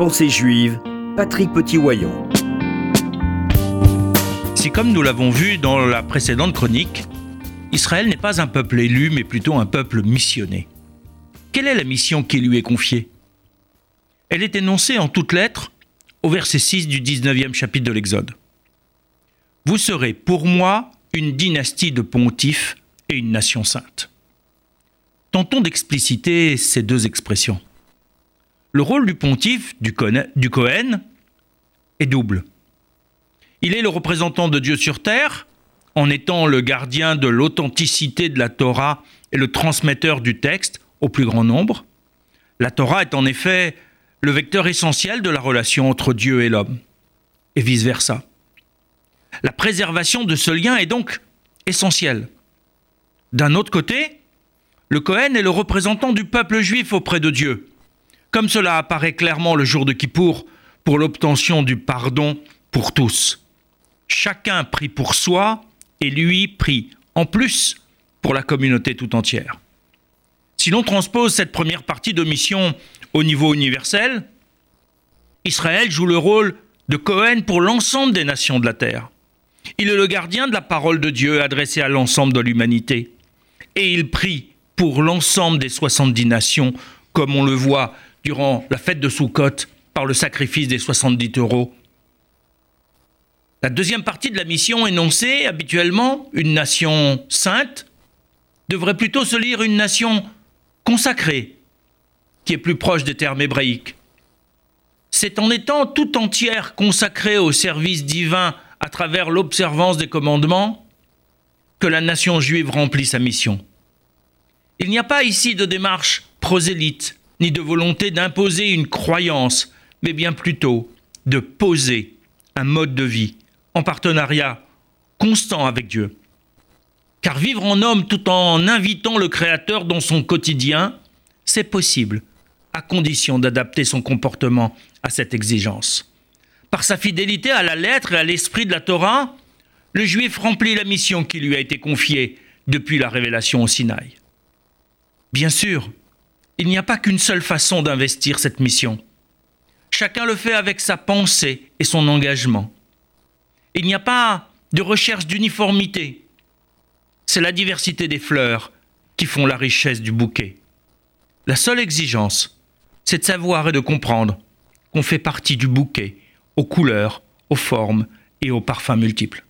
Pensée juive, Patrick Petit-Wayon. Si comme nous l'avons vu dans la précédente chronique, Israël n'est pas un peuple élu, mais plutôt un peuple missionné. Quelle est la mission qui lui est confiée? Elle est énoncée en toutes lettres au verset 6 du 19e chapitre de l'Exode. Vous serez pour moi une dynastie de pontifes et une nation sainte. Tentons d'expliciter ces deux expressions. Le rôle du pontife, du Cohen, est double. Il est le représentant de Dieu sur terre, en étant le gardien de l'authenticité de la Torah et le transmetteur du texte au plus grand nombre. La Torah est en effet le vecteur essentiel de la relation entre Dieu et l'homme, et vice-versa. La préservation de ce lien est donc essentielle. D'un autre côté, le Cohen est le représentant du peuple juif auprès de Dieu, comme cela apparaît clairement le jour de Kippour pour l'obtention du pardon pour tous. Chacun prie pour soi et lui prie en plus pour la communauté tout entière. Si l'on transpose cette première partie de mission au niveau universel, Israël joue le rôle de Cohen pour l'ensemble des nations de la terre. Il est le gardien de la parole de Dieu adressée à l'ensemble de l'humanité. Et il prie pour l'ensemble des 70 nations, comme on le voit durant la fête de Soukhot par le sacrifice des 70 euros. La deuxième partie de la mission énoncée, habituellement, une nation sainte, devrait plutôt se lire une nation consacrée, qui est plus proche des termes hébraïques. C'est en étant tout entière consacrée au service divin à travers l'observance des commandements que la nation juive remplit sa mission. Il n'y a pas ici de démarche prosélyte, ni de volonté d'imposer une croyance, mais bien plutôt de poser un mode de vie en partenariat constant avec Dieu. Car vivre en homme tout en invitant le Créateur dans son quotidien, c'est possible, à condition d'adapter son comportement à cette exigence. Par sa fidélité à la lettre et à l'esprit de la Torah, le Juif remplit la mission qui lui a été confiée depuis la révélation au Sinaï. Bien sûr, il n'y a pas qu'une seule façon d'investir cette mission. Chacun le fait avec sa pensée et son engagement. Il n'y a pas de recherche d'uniformité. C'est la diversité des fleurs qui font la richesse du bouquet. La seule exigence, c'est de savoir et de comprendre qu'on fait partie du bouquet, aux couleurs, aux formes et aux parfums multiples.